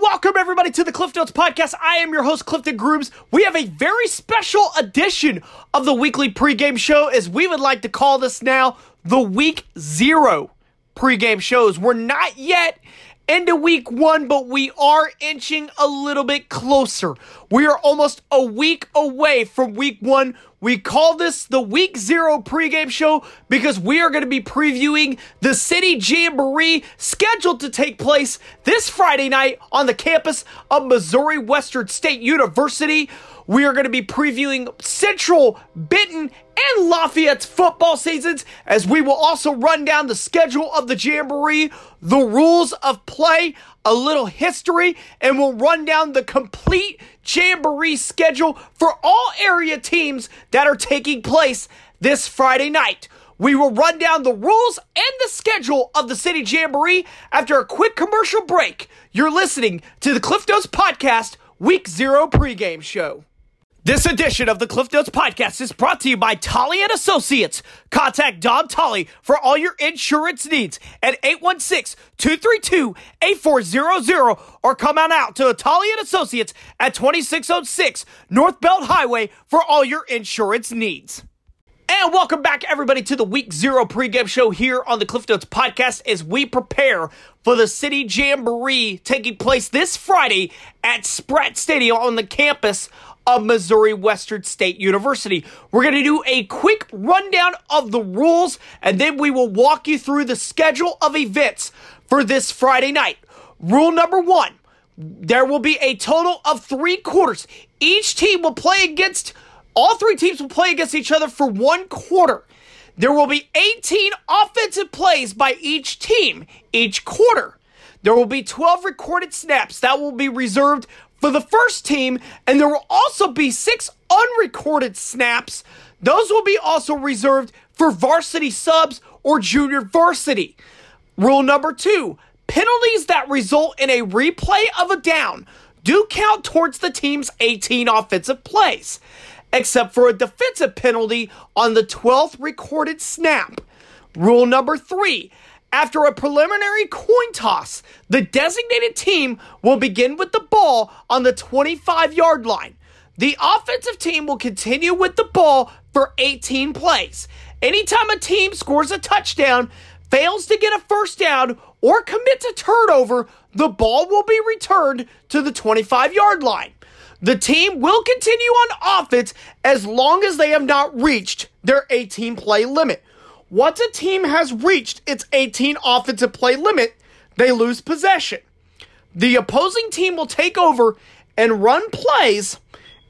Welcome everybody to the Cliff Notes Podcast. I am your host, Clifton Grooms. We have a very special edition of the weekly pregame show, as we would like to call this now the Week Zero pregame shows. We're not yet into week one, but we are inching a little bit closer. We are almost a week away from week one. We call this the week zero pregame show because we are going to be previewing the City Jamboree scheduled to take place this Friday night on the campus of Missouri Western State University. We are going to be previewing Central, Benton, and Lafayette's football seasons as we will also run down the schedule of the Jamboree, the rules of play, a little history, and we'll run down the complete Jamboree schedule for all area teams that are taking place this Friday night. We will run down the rules and the schedule of the City Jamboree after a quick commercial break. You're listening to the Cliff Notes Podcast Week Zero pregame show. This edition of the Cliff Notes Podcast is brought to you by Tolly and Associates. Contact Don Tolly for all your insurance needs at 816-232-8400 or come on out to Tolly and Associates at 2606 North Belt Highway for all your insurance needs. And welcome back, everybody, to the Week Zero pregame show here on the Cliff Notes podcast as we prepare for the City Jamboree taking place this Friday at Spratt Stadium on the campus of Missouri Western State University. We're going to do a quick rundown of the rules and then we will walk you through the schedule of events for this Friday night. Rule number one there will be a total of three quarters. Each team will play against, all three teams will play against each other for one quarter. There will be 18 offensive plays by each team each quarter. There will be 12 recorded snaps that will be reserved for the first team, and there will also be six unrecorded snaps. Those will be also reserved for varsity subs or junior varsity. Rule number two penalties that result in a replay of a down do count towards the team's 18 offensive plays, except for a defensive penalty on the 12th recorded snap. Rule number three after a preliminary coin toss, the designated team will begin with the ball on the 25 yard line. The offensive team will continue with the ball for 18 plays. Anytime a team scores a touchdown, fails to get a first down, or commits a turnover, the ball will be returned to the 25 yard line. The team will continue on offense as long as they have not reached their 18 play limit. Once a team has reached its 18 offensive play limit, they lose possession. The opposing team will take over and run plays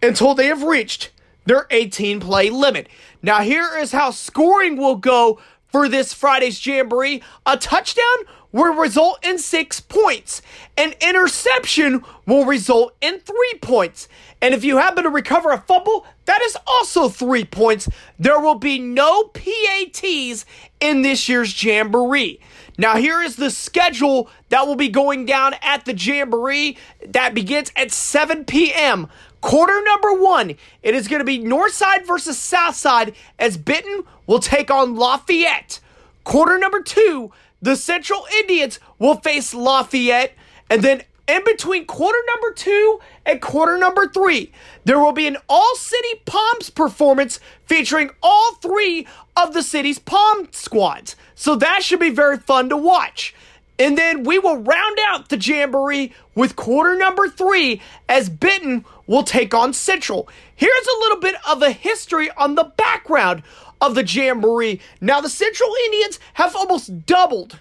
until they have reached their 18 play limit. Now, here is how scoring will go for this Friday's Jamboree. A touchdown will result in six points. An interception will result in three points. And if you happen to recover a fumble, that is also three points. There will be no PATs in this year's Jamboree. Now, here is the schedule that will be going down at the Jamboree that begins at 7 p.m. Quarter number one, it is going to be Northside versus Southside as Benton will take on Lafayette. Quarter number two, the Central Indians will face Lafayette. And then in between quarter number two and quarter number three, there will be an all city Poms performance featuring all three of the city's Pom squads. So that should be very fun to watch. And then we will round out the Jamboree with quarter number three as Benton will take on Central. Here's a little bit of a history on the background of the Jamboree. Now, the Central Indians have almost doubled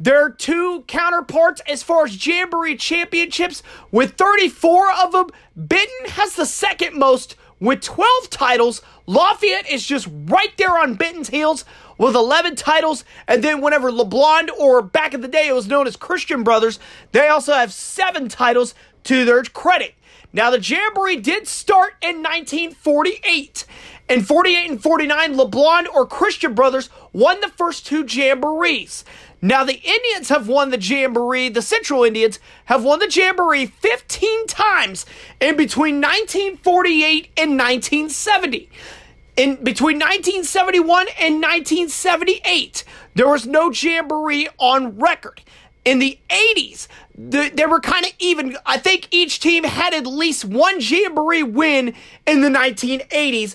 their two counterparts as far as Jamboree championships with 34 of them. Benton has the second most with 12 titles. Lafayette is just right there on Benton's heels with 11 titles. And then, whenever LeBlond, or back in the day, it was known as Christian Brothers, they also have seven titles to their credit. Now, the Jamboree did start in 1948. In 48 and 49, LeBlond or Christian Brothers won the first two Jamborees. Now, the Indians have won the Jamboree, the Central Indians have won the Jamboree 15 times in between 1948 and 1970. In between 1971 and 1978, there was no Jamboree on record. in the 80s, the, they were kind of even. I think each team had at least one Jamboree win in the 1980s.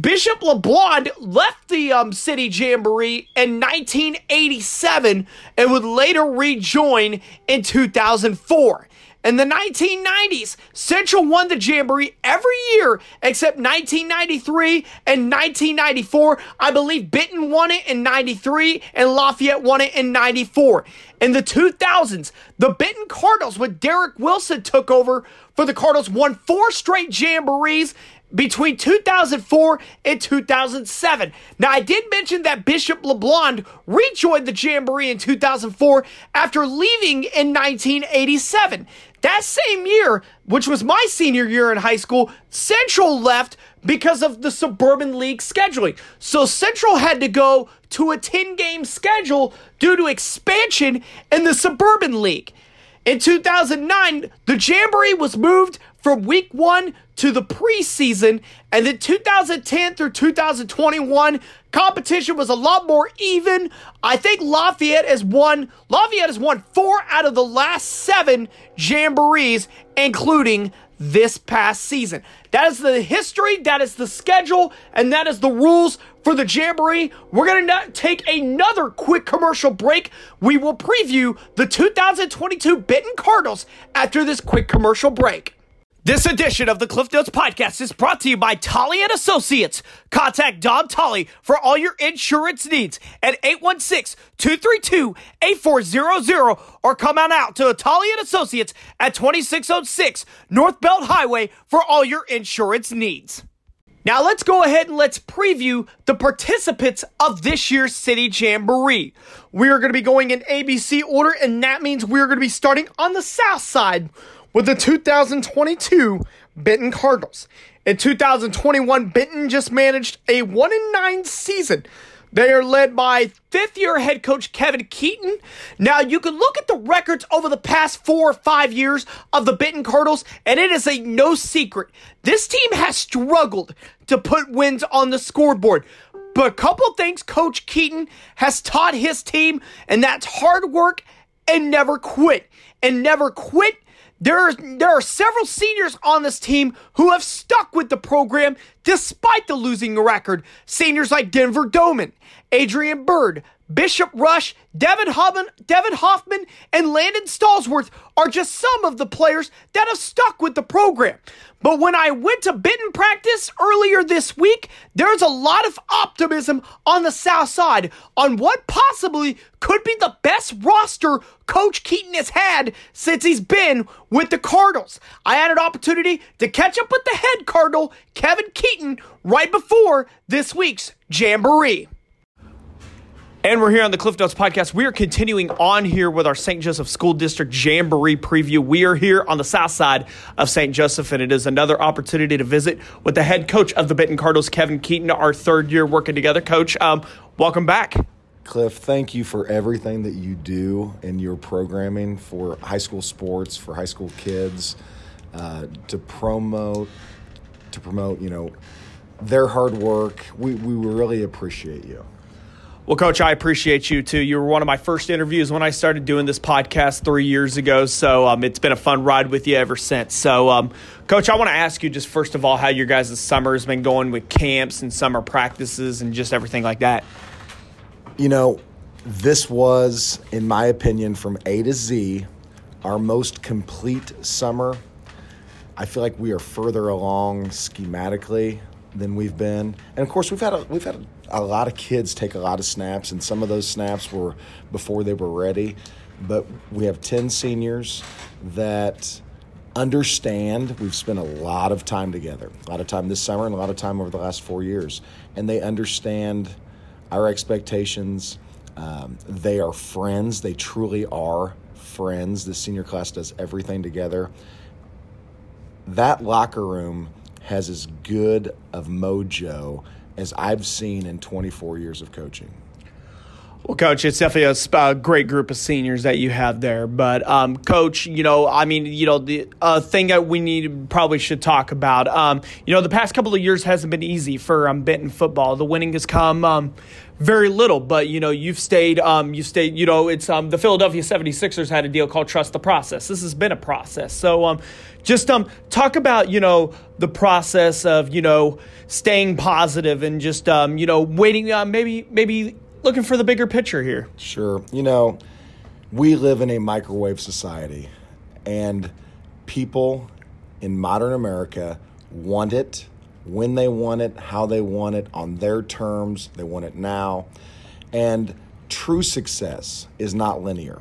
Bishop LeBlond left the um, City Jamboree in 1987 and would later rejoin in 2004. In the 1990s, Central won the Jamboree every year except 1993 and 1994. I believe Benton won it in 93 and Lafayette won it in 94. In the 2000s, the Benton Cardinals with Derek Wilson took over for the Cardinals, won four straight Jamborees between 2004 and 2007. Now, I did mention that Bishop LeBlond rejoined the Jamboree in 2004 after leaving in 1987. That same year, which was my senior year in high school, Central left because of the Suburban League scheduling. So Central had to go to a 10 game schedule due to expansion in the Suburban League. In 2009, the Jamboree was moved from week one to the preseason, and then 2010 through 2021, competition was a lot more even. I think Lafayette has won. Lafayette has won four out of the last seven jamborees, including this past season. That is the history, that is the schedule, and that is the rules for the Jamboree. We're going to take another quick commercial break. We will preview the 2022 Benton Cardinals after this quick commercial break. This edition of the Cliff Notes Podcast is brought to you by Tolly and Associates. Contact Don Tolly for all your insurance needs at 816-232-8400 or come on out to Tolly and Associates at 2606 North Belt Highway for all your insurance needs. Now let's go ahead and let's preview the participants of this year's City Jamboree. We are going to be going in ABC order, and that means we're going to be starting on the south side with the 2022 Benton Cardinals. In 2021, Benton just managed a 1 9 season. They are led by fifth year head coach Kevin Keaton. Now, you can look at the records over the past four or five years of the Benton Cardinals, and it is a no secret. This team has struggled to put wins on the scoreboard. But a couple things Coach Keaton has taught his team, and that's hard work and never quit. And never quit there are, there are several seniors on this team who have stuck with the program despite the losing record. Seniors like Denver Doman, Adrian Bird, Bishop Rush, Devin Hoffman, Devin Hoffman, and Landon Stallsworth are just some of the players that have stuck with the program. But when I went to Benton practice earlier this week, there's a lot of optimism on the south side on what possibly could be the best roster Coach Keaton has had since he's been with the Cardinals. I had an opportunity to catch up with the head Cardinal, Kevin Keaton, right before this week's Jamboree. And we're here on the Cliff Notes podcast. We are continuing on here with our St. Joseph School District Jamboree preview. We are here on the south side of St. Joseph, and it is another opportunity to visit with the head coach of the Benton Cardinals, Kevin Keaton, our third year working together. Coach, um, welcome back. Cliff, thank you for everything that you do in your programming for high school sports, for high school kids, uh, to promote, to promote, you know, their hard work. We, we really appreciate you. Well, Coach, I appreciate you too. You were one of my first interviews when I started doing this podcast three years ago. So um, it's been a fun ride with you ever since. So, um, Coach, I want to ask you just first of all how your guys' summer has been going with camps and summer practices and just everything like that. You know, this was, in my opinion, from A to Z, our most complete summer. I feel like we are further along schematically than we've been, and of course, we've had a, we've had a a lot of kids take a lot of snaps, and some of those snaps were before they were ready. But we have 10 seniors that understand we've spent a lot of time together, a lot of time this summer and a lot of time over the last four years. And they understand our expectations. Um, they are friends, they truly are friends. The senior class does everything together. That locker room has as good of mojo as I've seen in 24 years of coaching. Well, coach, it's definitely a, great group of seniors that you have there. But, um, coach, you know, I mean, you know, the uh, thing that we need probably should talk about, um, you know, the past couple of years hasn't been easy for um, Benton football. The winning has come um, very little, but you know, you've stayed, um, you stayed, you know, it's um, the Philadelphia 76ers had a deal called Trust the Process. This has been a process. So, um, just um, talk about, you know, the process of, you know, staying positive and just, um, you know, waiting, uh, maybe, maybe looking for the bigger picture here. Sure. You know, we live in a microwave society, and people in modern America want it when they want it, how they want it, on their terms. They want it now. And true success is not linear.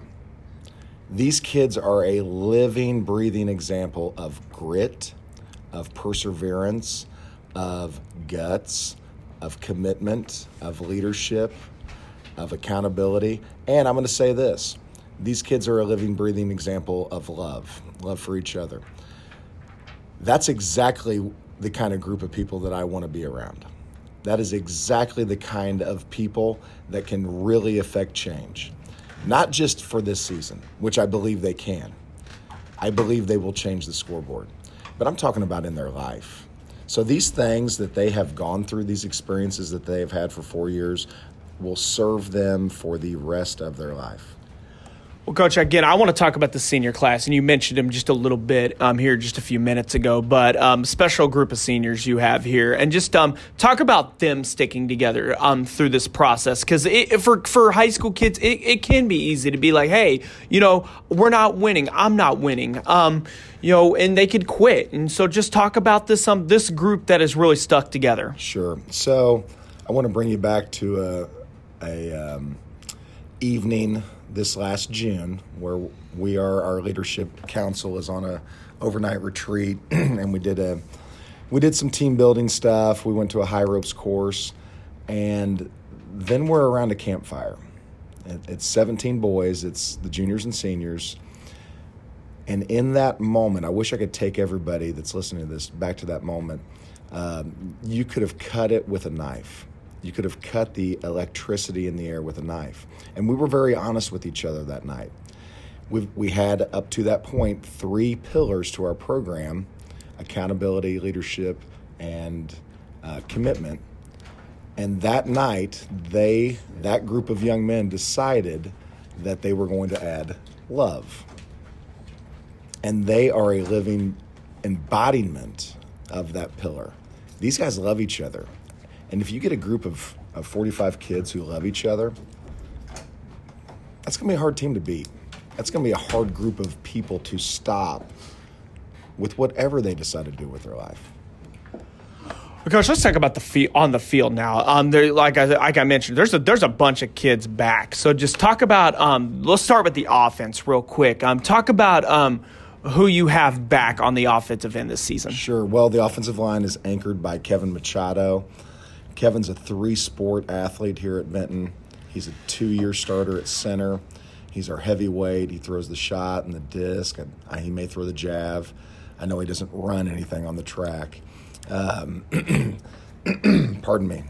These kids are a living, breathing example of grit, of perseverance, of guts, of commitment, of leadership, of accountability. And I'm going to say this these kids are a living, breathing example of love, love for each other. That's exactly the kind of group of people that I want to be around. That is exactly the kind of people that can really affect change. Not just for this season, which I believe they can. I believe they will change the scoreboard. But I'm talking about in their life. So these things that they have gone through, these experiences that they have had for four years, will serve them for the rest of their life. Well, Coach, again, I want to talk about the senior class, and you mentioned them just a little bit um, here just a few minutes ago, but um, special group of seniors you have here, and just um, talk about them sticking together um, through this process. Because for for high school kids, it, it can be easy to be like, hey, you know, we're not winning, I'm not winning, um, you know, and they could quit. And so, just talk about this um this group that is really stuck together. Sure. So, I want to bring you back to a a um, evening this last June where we are our leadership council is on a overnight retreat and we did a we did some team building stuff. We went to a high ropes course and then we're around a campfire. It's 17 boys, it's the juniors and seniors. And in that moment, I wish I could take everybody that's listening to this back to that moment. Um, you could have cut it with a knife you could have cut the electricity in the air with a knife. And we were very honest with each other that night. we we had, up to that point, three pillars to our program accountability, leadership, and uh, commitment. And that night, they, that group of young men, decided that they were going to add love. And they are a living embodiment of that pillar. These guys love each other. And if you get a group of, of 45 kids who love each other, that's going to be a hard team to beat. That's going to be a hard group of people to stop with whatever they decide to do with their life. Coach, let's talk about the field on the field now. Um, there, like I like I mentioned, there's a there's a bunch of kids back. So just talk about. Um, let's start with the offense real quick. Um, talk about um, who you have back on the offensive end this season. Sure. Well, the offensive line is anchored by Kevin Machado. Kevin's a three sport athlete here at Benton. He's a two year starter at center. He's our heavyweight. He throws the shot and the disc, and he may throw the jab. I know he doesn't run anything on the track. Um, pardon me.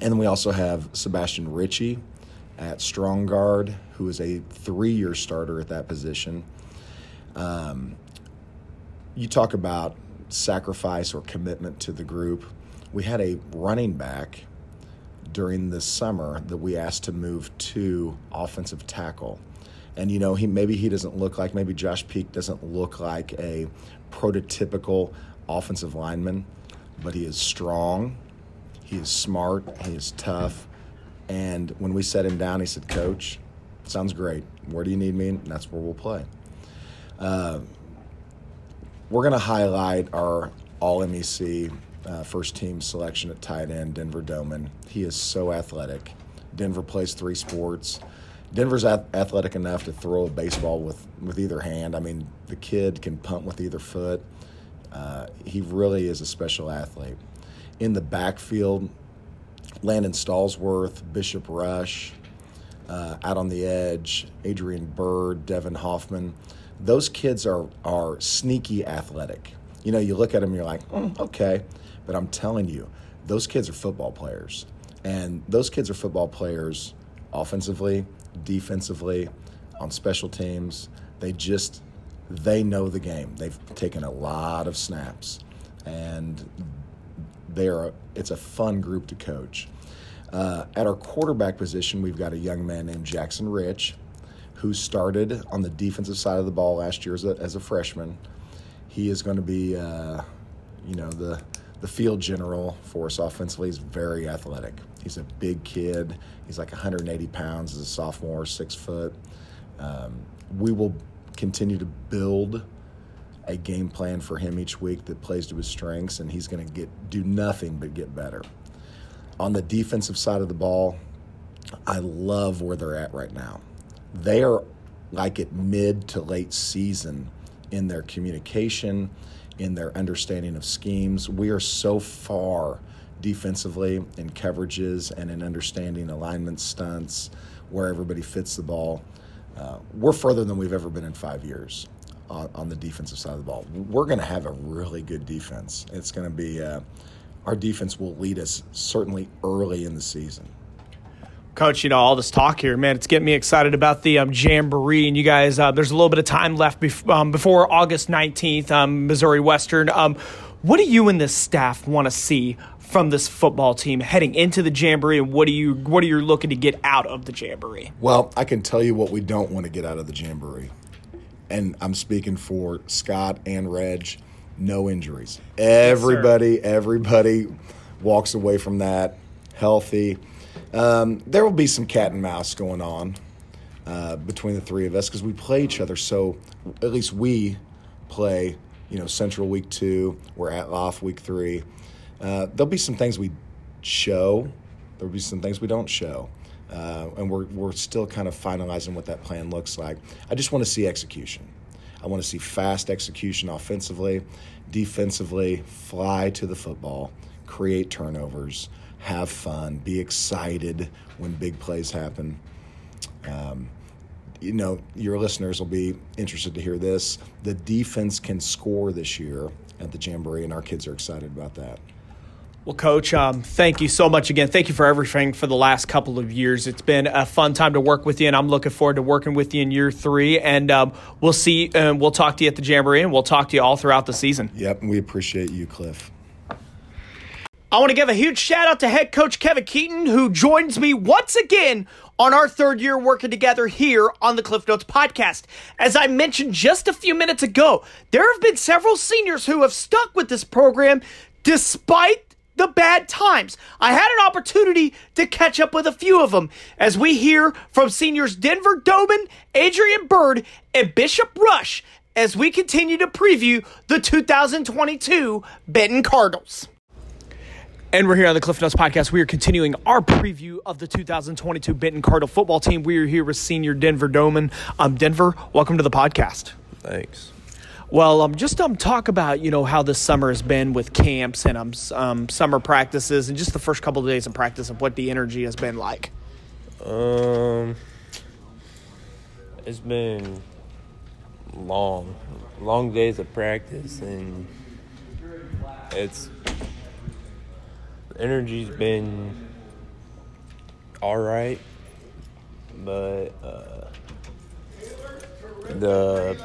And we also have Sebastian Ritchie at strong guard, who is a three year starter at that position. Um, you talk about sacrifice or commitment to the group we had a running back during the summer that we asked to move to offensive tackle. And you know, he maybe he doesn't look like maybe Josh Peak doesn't look like a prototypical offensive lineman, but he is strong, he is smart, he is tough. And when we set him down, he said, "Coach, sounds great. Where do you need me?" And that's where we'll play. Uh, we're going to highlight our All MEC uh, first team selection at tight end, Denver Doman. He is so athletic. Denver plays three sports. Denver's athletic enough to throw a baseball with, with either hand. I mean, the kid can punt with either foot. Uh, he really is a special athlete. In the backfield, Landon Stallsworth, Bishop Rush, uh, out on the edge, Adrian Bird, Devin Hoffman. Those kids are are sneaky athletic. You know, you look at them, you're like, mm, okay. But I'm telling you, those kids are football players. And those kids are football players offensively, defensively, on special teams. They just they know the game. They've taken a lot of snaps, and they're it's a fun group to coach. Uh, at our quarterback position, we've got a young man named Jackson Rich, who started on the defensive side of the ball last year as a, as a freshman. He is going to be, uh, you know, the the field general for us offensively. is very athletic. He's a big kid. He's like 180 pounds as a sophomore, six foot. Um, we will continue to build a game plan for him each week that plays to his strengths, and he's going to get do nothing but get better. On the defensive side of the ball, I love where they're at right now. They are like at mid to late season in their communication, in their understanding of schemes. We are so far defensively in coverages and in understanding alignment stunts, where everybody fits the ball. Uh, we're further than we've ever been in five years on, on the defensive side of the ball. We're going to have a really good defense. It's going to be uh, our defense will lead us certainly early in the season. Coach, you know, all this talk here, man, it's getting me excited about the um, Jamboree. And you guys, uh, there's a little bit of time left bef- um, before August 19th, um, Missouri Western. Um, what do you and this staff want to see from this football team heading into the Jamboree, and what do you what are you looking to get out of the Jamboree? Well, I can tell you what we don't want to get out of the Jamboree, and I'm speaking for Scott and Reg. No injuries. Everybody, yes, everybody walks away from that healthy. Um, there will be some cat and mouse going on uh, between the three of us because we play each other so. At least we play. You know, Central week two. We're at off week three. Uh, there'll be some things we show. There'll be some things we don't show. Uh, and we're, we're still kind of finalizing what that plan looks like. I just want to see execution. I want to see fast execution offensively, defensively, fly to the football, create turnovers, have fun, be excited when big plays happen. Um, you know, your listeners will be interested to hear this. The defense can score this year at the Jamboree, and our kids are excited about that. Well, Coach, um, thank you so much again. Thank you for everything for the last couple of years. It's been a fun time to work with you, and I'm looking forward to working with you in year three. And um, we'll see, and we'll talk to you at the Jamboree, and we'll talk to you all throughout the season. Yep, we appreciate you, Cliff. I want to give a huge shout out to head coach Kevin Keaton, who joins me once again on our third year working together here on the Cliff Notes podcast. As I mentioned just a few minutes ago, there have been several seniors who have stuck with this program despite the bad times. I had an opportunity to catch up with a few of them as we hear from seniors Denver Doman, Adrian Bird, and Bishop Rush as we continue to preview the 2022 Benton Cardinals. And we're here on the Cliff Notes podcast. We are continuing our preview of the 2022 Benton Cardinal football team. We are here with senior Denver Doman. Um, Denver, welcome to the podcast. Thanks. Well, um, just um, talk about you know how this summer has been with camps and um, um summer practices and just the first couple of days of practice of what the energy has been like. Um, it's been long, long days of practice, and it's energy's been all right, but uh, the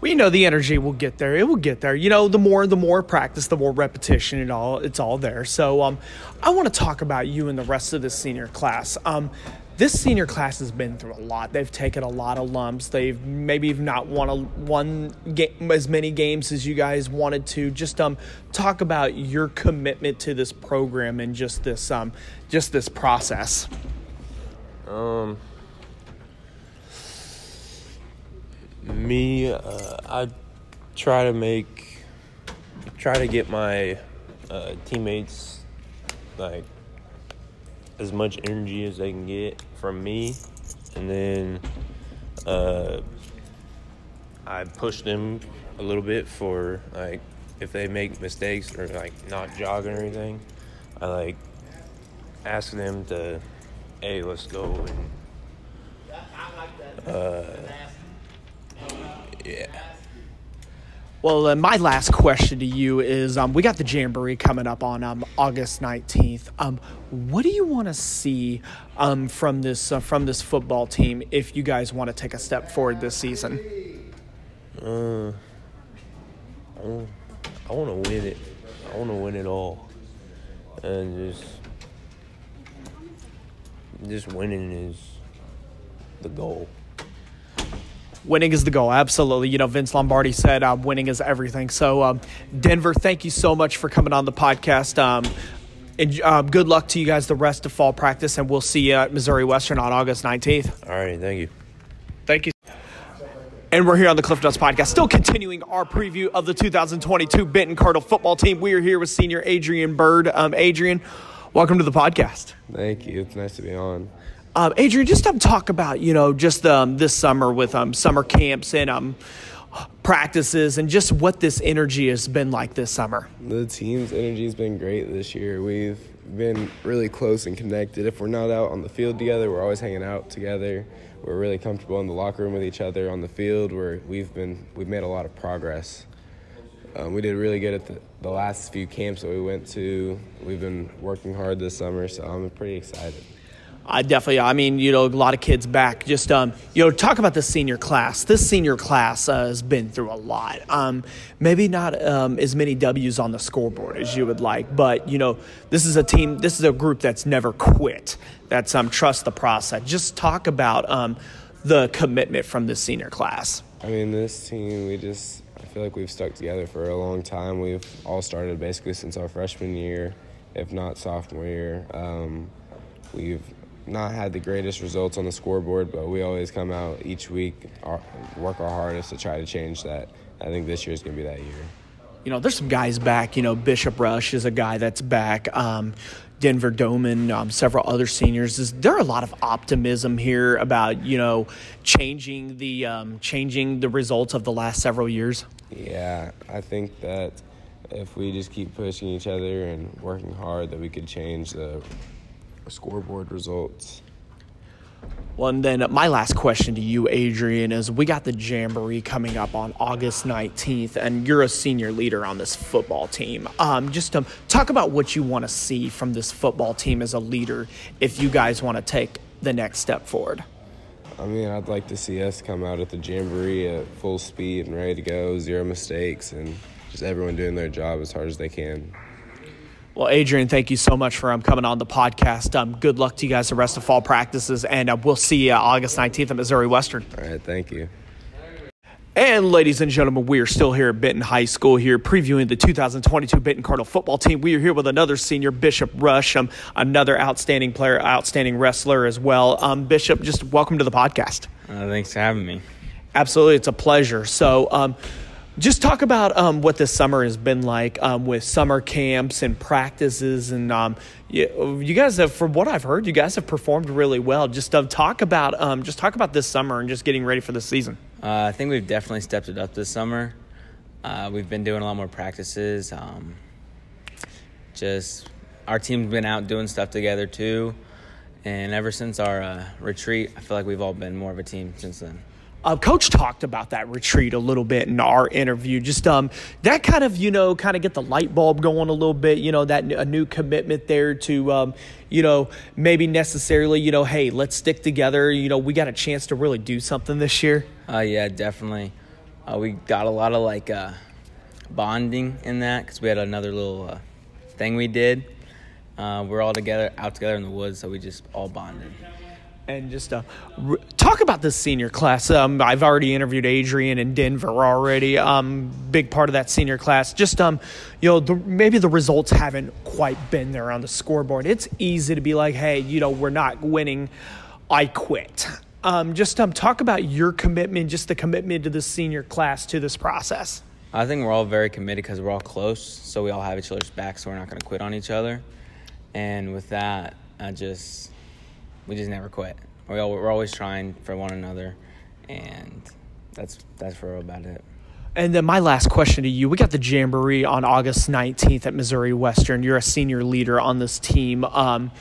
Well, you know the energy will get there. It will get there. You know, the more the more practice, the more repetition, and all it's all there. So, um, I want to talk about you and the rest of the senior class. Um, this senior class has been through a lot. They've taken a lot of lumps. They've maybe not won a, won game, as many games as you guys wanted to. Just um, talk about your commitment to this program and just this um, just this process. Um me, uh, I try to make, try to get my uh, teammates like as much energy as they can get from me, and then uh, I push them a little bit for like if they make mistakes or like not jogging or anything. I like ask them to, hey, let's go and. Uh, yeah. Well, uh, my last question to you is: um, We got the jamboree coming up on um, August nineteenth. Um, what do you want to see um, from this uh, from this football team if you guys want to take a step forward this season? Uh, I want to win it. I want to win it all, and just just winning is the goal. Winning is the goal, absolutely. You know, Vince Lombardi said um, winning is everything. So, um, Denver, thank you so much for coming on the podcast. Um, and um, good luck to you guys the rest of fall practice, and we'll see you at Missouri Western on August 19th. All right, thank you. Thank you. And we're here on the Cliff Notes podcast, still continuing our preview of the 2022 Benton Cardinal football team. We are here with senior Adrian Bird. Um, Adrian, welcome to the podcast. Thank you. It's nice to be on. Um, Adrian, just um, talk about you know just um, this summer with um, summer camps and um, practices and just what this energy has been like this summer. The team's energy has been great this year. We've been really close and connected. If we're not out on the field together, we're always hanging out together. We're really comfortable in the locker room with each other on the field. Where we've been we've made a lot of progress. Um, we did really good at the, the last few camps that we went to. We've been working hard this summer, so I'm pretty excited. I definitely, I mean, you know, a lot of kids back. Just, um, you know, talk about the senior class. This senior class uh, has been through a lot. Um, maybe not um, as many W's on the scoreboard as you would like, but, you know, this is a team, this is a group that's never quit, that's um, trust the process. Just talk about um, the commitment from this senior class. I mean, this team, we just, I feel like we've stuck together for a long time. We've all started basically since our freshman year, if not sophomore year. Um, we've not had the greatest results on the scoreboard, but we always come out each week, our, work our hardest to try to change that. I think this year is going to be that year. You know, there's some guys back. You know, Bishop Rush is a guy that's back. Um, Denver Doman, um, several other seniors. Is there a lot of optimism here about you know changing the um, changing the results of the last several years? Yeah, I think that if we just keep pushing each other and working hard, that we could change the scoreboard results. Well, and then my last question to you, Adrian, is we got the Jamboree coming up on August 19th, and you're a senior leader on this football team. Um, just to talk about what you want to see from this football team as a leader if you guys want to take the next step forward. I mean, I'd like to see us come out at the Jamboree at full speed and ready to go, zero mistakes, and just everyone doing their job as hard as they can. Well, Adrian, thank you so much for um, coming on the podcast. Um, good luck to you guys the rest of fall practices, and uh, we'll see you August 19th at Missouri Western. All right, thank you. And ladies and gentlemen, we are still here at Benton High School here previewing the 2022 Benton Cardinal football team. We are here with another senior, Bishop Rush, um, another outstanding player, outstanding wrestler as well. Um, Bishop, just welcome to the podcast. Uh, thanks for having me. Absolutely, it's a pleasure. So, um, just talk about um, what this summer has been like um, with summer camps and practices, and um, you, you, guys have, from what I've heard, you guys have performed really well. Just uh, talk about um, just talk about this summer and just getting ready for the season. Uh, I think we've definitely stepped it up this summer. Uh, we've been doing a lot more practices. Um, just our team's been out doing stuff together too, and ever since our uh, retreat, I feel like we've all been more of a team since then. Uh, Coach talked about that retreat a little bit in our interview. Just um, that kind of you know, kind of get the light bulb going a little bit. You know, that a new commitment there to um, you know, maybe necessarily you know, hey, let's stick together. You know, we got a chance to really do something this year. Uh, yeah, definitely. Uh, we got a lot of like uh, bonding in that because we had another little uh, thing we did. Uh, we're all together out together in the woods, so we just all bonded and just uh, r- talk about this senior class. Um, I've already interviewed Adrian in Denver already. Um, big part of that senior class. Just um, you know, the, maybe the results haven't quite been there on the scoreboard. It's easy to be like, hey, you know, we're not winning. I quit. Um, just um, talk about your commitment, just the commitment to the senior class to this process. I think we're all very committed because we're all close, so we all have each other's back, so we're not going to quit on each other. And with that, I just we just never quit. We all, we're always trying for one another, and that's that's for about it. And then my last question to you: We got the jamboree on August nineteenth at Missouri Western. You're a senior leader on this team. Um,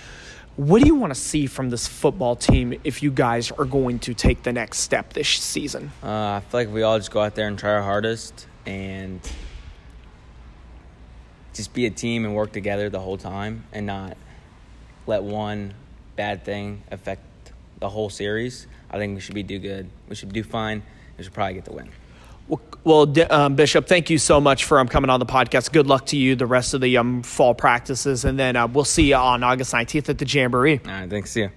what do you want to see from this football team if you guys are going to take the next step this season? Uh, I feel like we all just go out there and try our hardest and just be a team and work together the whole time and not let one bad thing affect the whole series. I think we should be do good. We should do fine. We should probably get the win. Well, um, Bishop, thank you so much for um, coming on the podcast. Good luck to you the rest of the um, fall practices, and then uh, we'll see you on August 19th at the Jamboree. All right, thanks. See you.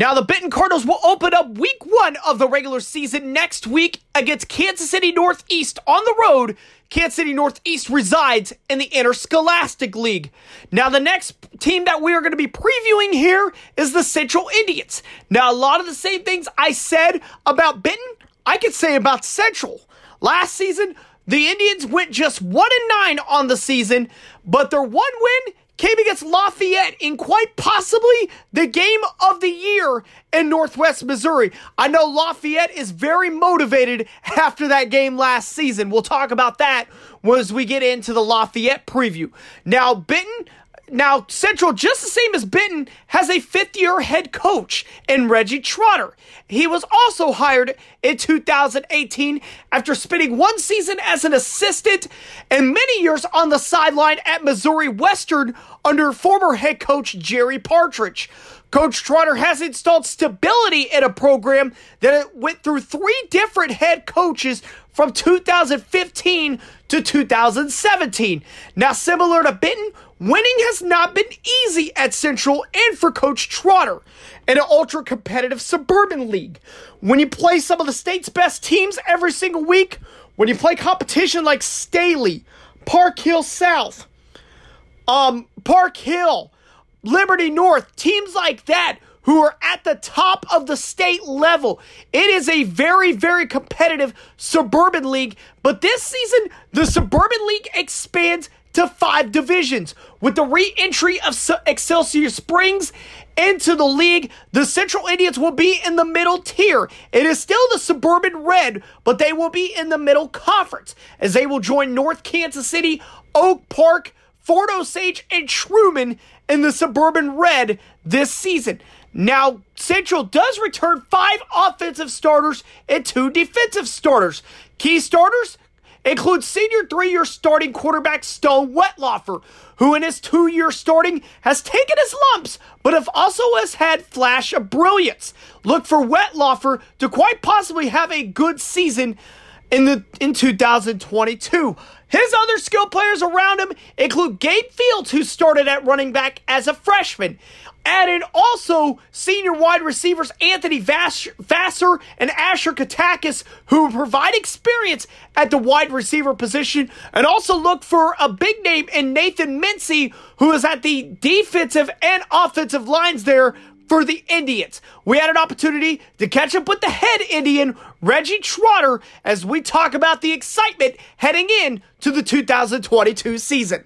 Now, the Benton Cardinals will open up week one of the regular season next week against Kansas City Northeast on the road. Kansas City Northeast resides in the Interscholastic League. Now, the next team that we are going to be previewing here is the Central Indians. Now, a lot of the same things I said about Benton, I could say about Central. Last season, the Indians went just 1 and 9 on the season, but their one win came against Lafayette in quite possibly the game of the year in Northwest Missouri. I know Lafayette is very motivated after that game last season. We'll talk about that as we get into the Lafayette preview. Now, Benton now, Central, just the same as Benton, has a fifth year head coach in Reggie Trotter. He was also hired in 2018 after spending one season as an assistant and many years on the sideline at Missouri Western under former head coach Jerry Partridge. Coach Trotter has installed stability in a program that went through three different head coaches from 2015 to 2017. Now, similar to Benton, winning has not been easy at Central and for Coach Trotter in an ultra competitive suburban league. When you play some of the state's best teams every single week, when you play competition like Staley, Park Hill South, um, Park Hill, Liberty North, teams like that who are at the top of the state level. It is a very, very competitive suburban league, but this season, the suburban league expands to five divisions. With the re entry of Excelsior Springs into the league, the Central Indians will be in the middle tier. It is still the Suburban Red, but they will be in the middle conference as they will join North Kansas City, Oak Park, Fort Osage, and Truman in the Suburban Red this season. Now, Central does return five offensive starters and two defensive starters. Key starters include senior three year starting quarterback Stone Wetlaufer, who in his two year starting has taken his lumps, but have also has had flash of brilliance. Look for Wetlaufer to quite possibly have a good season in the in 2022. His other skill players around him include Gabe Fields, who started at running back as a freshman. Added also senior wide receivers Anthony Vassar and Asher Katakis, who provide experience at the wide receiver position, and also look for a big name in Nathan Mincy, who is at the defensive and offensive lines there for the Indians. We had an opportunity to catch up with the head Indian, Reggie Trotter, as we talk about the excitement heading in to the 2022 season.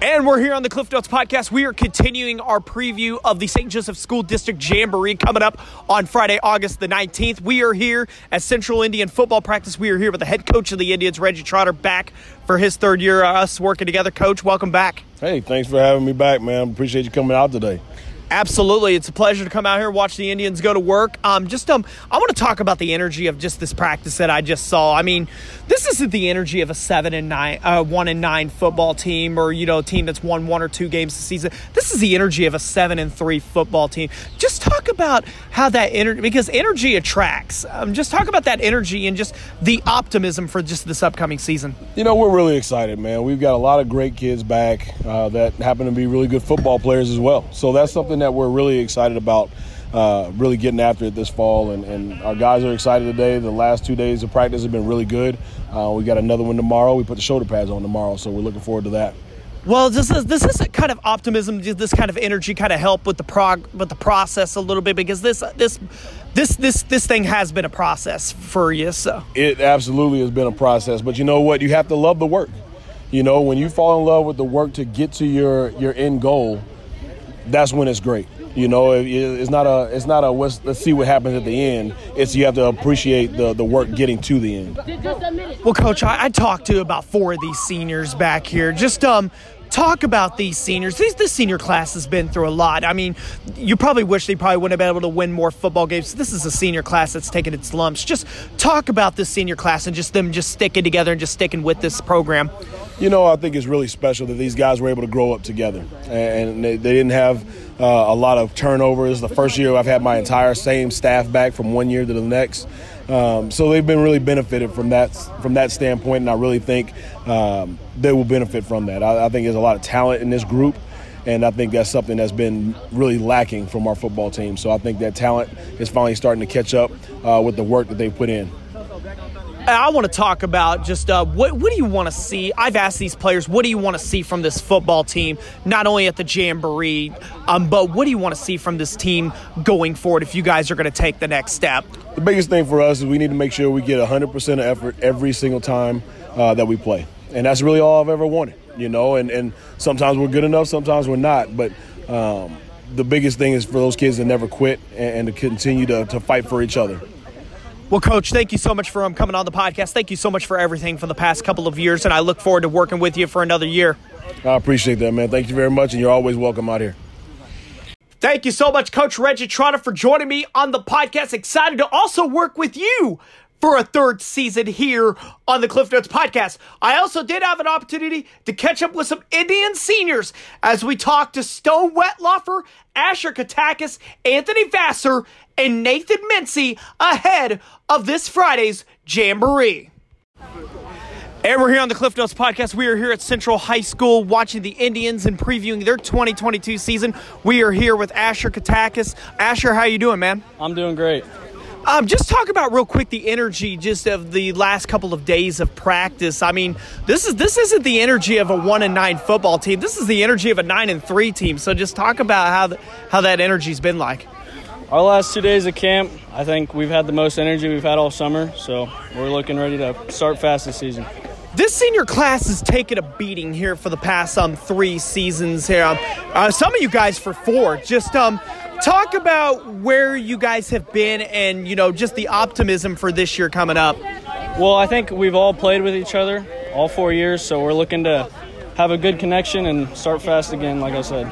And we're here on the Cliff Notes podcast. We are continuing our preview of the St. Joseph School District Jamboree coming up on Friday, August the 19th. We are here at Central Indian football practice. We are here with the head coach of the Indians, Reggie Trotter, back for his third year, uh, us working together. Coach, welcome back. Hey, thanks for having me back, man. Appreciate you coming out today. Absolutely, it's a pleasure to come out here watch the Indians go to work. Um, just um, I want to talk about the energy of just this practice that I just saw. I mean, this isn't the energy of a seven and nine, uh, one and nine football team, or you know, a team that's won one or two games this season. This is the energy of a seven and three football team. Just talk about how that energy, because energy attracts. Um, just talk about that energy and just the optimism for just this upcoming season. You know, we're really excited, man. We've got a lot of great kids back uh, that happen to be really good football players as well. So that's something something that we're really excited about. Uh, really getting after it this fall, and, and, our guys are excited today. The last two days of practice have been really good. Uh, we got another one tomorrow. We put the shoulder pads on tomorrow, so we're looking forward to that. Well, does this, this is kind of optimism, this kind of energy, kind of help with the prog with the process a little bit because this this this this this thing has been a process for you. So it absolutely has been a process, but you know what? You have to love the work. You know, when you fall in love with the work to get to your your end goal that's when it's great. You know, it's not a it's not a let's, let's see what happens at the end. It's you have to appreciate the the work getting to the end. Well, coach, I, I talked to about four of these seniors back here. Just um, talk about these seniors. These this senior class has been through a lot. I mean, you probably wish they probably wouldn't have been able to win more football games. This is a senior class that's taken its lumps. Just talk about this senior class and just them just sticking together and just sticking with this program. You know, I think it's really special that these guys were able to grow up together, and they, they didn't have uh, a lot of turnovers. The first year I've had my entire same staff back from one year to the next. Um, so they've been really benefited from that from that standpoint, and I really think um, they will benefit from that. I, I think there's a lot of talent in this group, and I think that's something that's been really lacking from our football team. So I think that talent is finally starting to catch up uh, with the work that they put in. I want to talk about just uh, what what do you want to see? I've asked these players, what do you want to see from this football team, not only at the Jamboree, um, but what do you want to see from this team going forward if you guys are going to take the next step? The biggest thing for us is we need to make sure we get 100% of effort every single time uh, that we play. And that's really all I've ever wanted, you know, and, and sometimes we're good enough, sometimes we're not. But um, the biggest thing is for those kids to never quit and, and to continue to, to fight for each other. Well, Coach, thank you so much for um, coming on the podcast. Thank you so much for everything for the past couple of years, and I look forward to working with you for another year. I appreciate that, man. Thank you very much, and you're always welcome out here. Thank you so much, Coach Reggie Trotter, for joining me on the podcast. Excited to also work with you for a third season here on the Cliff Notes podcast. I also did have an opportunity to catch up with some Indian seniors as we talked to Stone Wetlaufer, Asher Katakis, Anthony Vassar, and Nathan Mincy ahead of this Friday's Jamboree. And we're here on the Cliff Notes podcast. We are here at Central High School watching the Indians and previewing their 2022 season. We are here with Asher Katakis. Asher, how you doing, man? I'm doing great. Um, just talk about real quick the energy just of the last couple of days of practice. I mean, this is this isn't the energy of a one and nine football team. This is the energy of a nine and three team. So just talk about how the, how that energy's been like. Our last two days of camp, I think we've had the most energy we've had all summer. So we're looking ready to start fast this season. This senior class has taken a beating here for the past um three seasons here. Um, uh, some of you guys for four. Just um talk about where you guys have been and you know just the optimism for this year coming up. Well, I think we've all played with each other all four years, so we're looking to have a good connection and start fast again, like I said.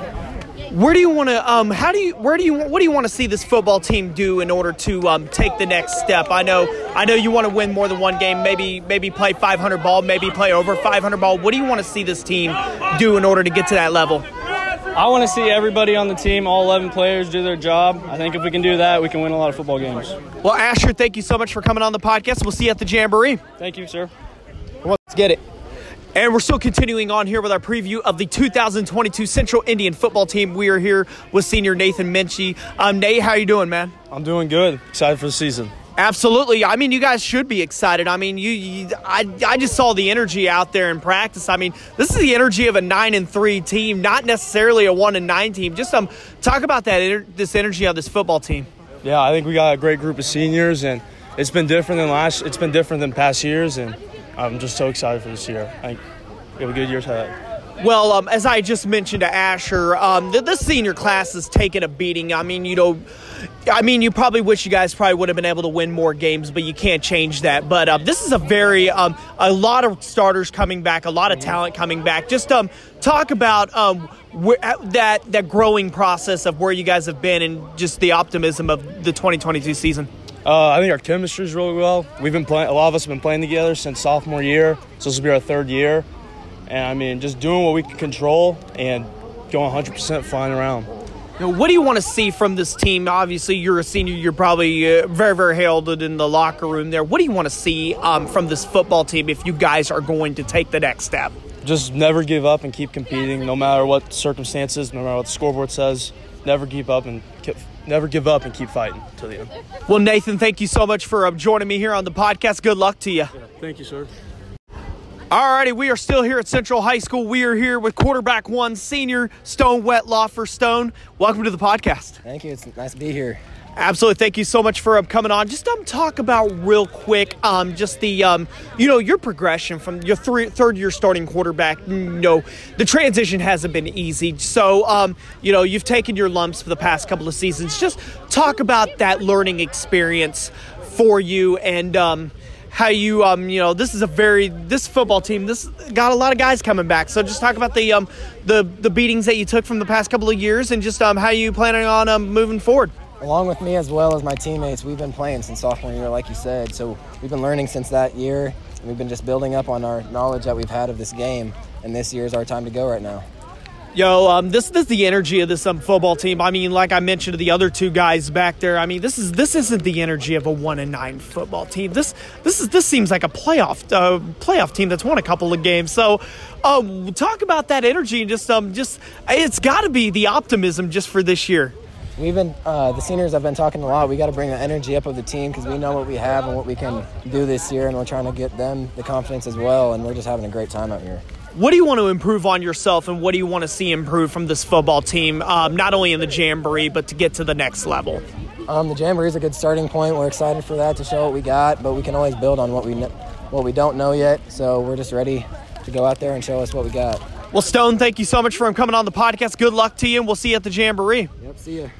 Where do you want to? Um, how do you? Where do you? What do you want to see this football team do in order to um, take the next step? I know. I know you want to win more than one game. Maybe maybe play 500 ball. Maybe play over 500 ball. What do you want to see this team do in order to get to that level? I want to see everybody on the team, all 11 players, do their job. I think if we can do that, we can win a lot of football games. Well, Asher, thank you so much for coming on the podcast. We'll see you at the Jamboree. Thank you, sir. Let's get it. And we're still continuing on here with our preview of the 2022 Central Indian football team. We are here with senior Nathan Mincy. Um, Nate, how you doing, man? I'm doing good. Excited for the season. Absolutely. I mean, you guys should be excited. I mean, you, you, I, I just saw the energy out there in practice. I mean, this is the energy of a nine and three team, not necessarily a one and nine team. Just um, talk about that this energy of this football team. Yeah, I think we got a great group of seniors, and it's been different than last. It's been different than past years, and I'm just so excited for this year. I think we have a good year ahead. Well, um, as I just mentioned to Asher, um, the, the, senior class has taken a beating. I mean, you know, I mean, you probably wish you guys probably would have been able to win more games, but you can't change that. But um, this is a very, um, a lot of starters coming back, a lot of talent coming back. Just um, talk about um, where, that that growing process of where you guys have been and just the optimism of the 2022 season. Uh, I think our chemistry is really well. We've been playing. A lot of us have been playing together since sophomore year, so this will be our third year. And I mean, just doing what we can control and going 100% flying around. Now, what do you want to see from this team? Obviously, you're a senior. You're probably uh, very, very heralded in the locker room there. What do you want to see um, from this football team if you guys are going to take the next step? Just never give up and keep competing, no matter what circumstances, no matter what the scoreboard says. Never give up and keep, never give up and keep fighting to the end. Well, Nathan, thank you so much for uh, joining me here on the podcast. Good luck to you. Yeah, thank you, sir. Alrighty, we are still here at Central High School. We are here with quarterback one, senior Stone Wetlaufer Stone, welcome to the podcast. Thank you. It's nice to be here. Absolutely. Thank you so much for um, coming on. Just um, talk about real quick, um, just the, um, you know, your progression from your three, third year starting quarterback. You know, the transition hasn't been easy. So, um, you know, you've taken your lumps for the past couple of seasons. Just talk about that learning experience for you and, um, how you um you know this is a very this football team this got a lot of guys coming back. So just talk about the um the the beatings that you took from the past couple of years and just um how you planning on um moving forward. Along with me as well as my teammates, we've been playing since sophomore year, like you said. So we've been learning since that year. And we've been just building up on our knowledge that we've had of this game. And this year is our time to go right now. Yo, um, this, this is the energy of this um, football team. I mean, like I mentioned to the other two guys back there. I mean, this is this isn't the energy of a one and nine football team. This this is this seems like a playoff uh, playoff team that's won a couple of games. So, um, talk about that energy and just um just it's got to be the optimism just for this year. We've been uh, the seniors have been talking a lot. We got to bring the energy up of the team because we know what we have and what we can do this year, and we're trying to get them the confidence as well. And we're just having a great time out here. What do you want to improve on yourself, and what do you want to see improve from this football team, um, not only in the jamboree but to get to the next level? Um, the jamboree is a good starting point. We're excited for that to show what we got, but we can always build on what we kn- what we don't know yet. So we're just ready to go out there and show us what we got. Well, Stone, thank you so much for coming on the podcast. Good luck to you, and we'll see you at the jamboree. Yep, see you.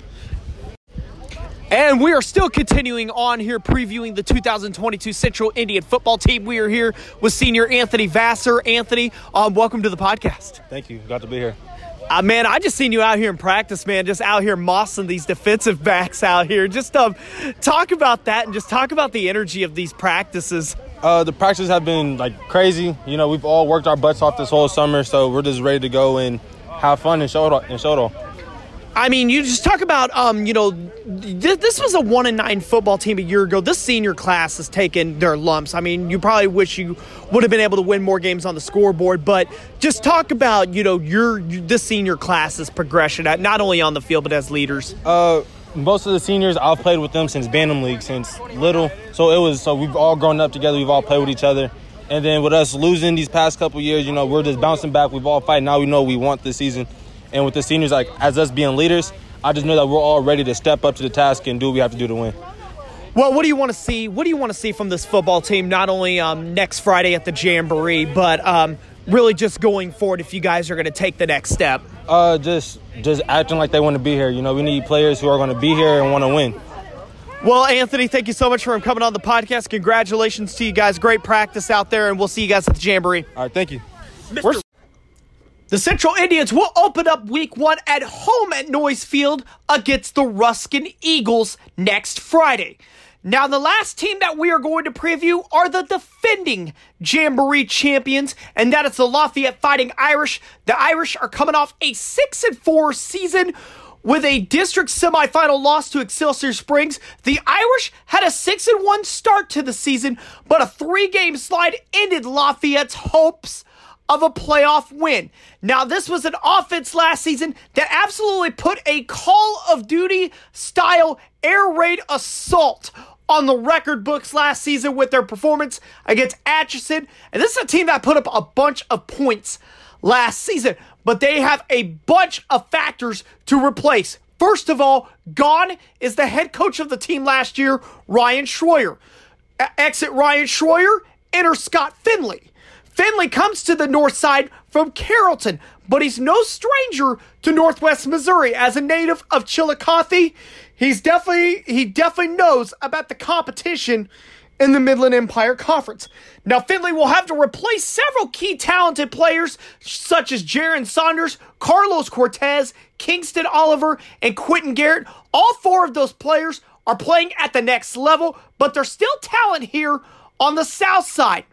And we are still continuing on here previewing the 2022 Central Indian football team. We are here with senior Anthony Vassar. Anthony, um, welcome to the podcast. Thank you. Glad to be here. Uh, man, I just seen you out here in practice, man, just out here mossing these defensive backs out here. Just um, talk about that and just talk about the energy of these practices. Uh, the practices have been like crazy. You know, we've all worked our butts off this whole summer, so we're just ready to go and have fun and show it all. And show it all. I mean, you just talk about, um, you know, th- this was a one and nine football team a year ago. This senior class has taken their lumps. I mean, you probably wish you would have been able to win more games on the scoreboard, but just talk about, you know, your, this senior class's progression, not only on the field but as leaders. Uh, most of the seniors I've played with them since Bantam League, since little. So it was so we've all grown up together. We've all played with each other. And then with us losing these past couple years, you know, we're just bouncing back. We've all fight. Now we know we want this season. And with the seniors, like as us being leaders, I just know that we're all ready to step up to the task and do what we have to do to win. Well, what do you want to see? What do you want to see from this football team? Not only um, next Friday at the Jamboree, but um, really just going forward. If you guys are going to take the next step, uh, just just acting like they want to be here. You know, we need players who are going to be here and want to win. Well, Anthony, thank you so much for coming on the podcast. Congratulations to you guys. Great practice out there, and we'll see you guys at the Jamboree. All right, thank you. Mr. The Central Indians will open up week one at home at Noyes Field against the Ruskin Eagles next Friday. Now, the last team that we are going to preview are the defending Jamboree champions, and that is the Lafayette Fighting Irish. The Irish are coming off a 6 and 4 season with a district semifinal loss to Excelsior Springs. The Irish had a 6 and 1 start to the season, but a three game slide ended Lafayette's hopes of a playoff win. Now, this was an offense last season that absolutely put a Call of Duty style air raid assault on the record books last season with their performance against Atchison. And this is a team that put up a bunch of points last season, but they have a bunch of factors to replace. First of all, gone is the head coach of the team last year, Ryan Schroyer. Exit Ryan Schroyer, enter Scott Finley. Finley comes to the north side from Carrollton, but he's no stranger to Northwest Missouri. As a native of Chillicothe, he's definitely he definitely knows about the competition in the Midland Empire Conference. Now, Finley will have to replace several key talented players such as Jaron Saunders, Carlos Cortez, Kingston Oliver, and Quentin Garrett. All four of those players are playing at the next level, but there's still talent here on the south side.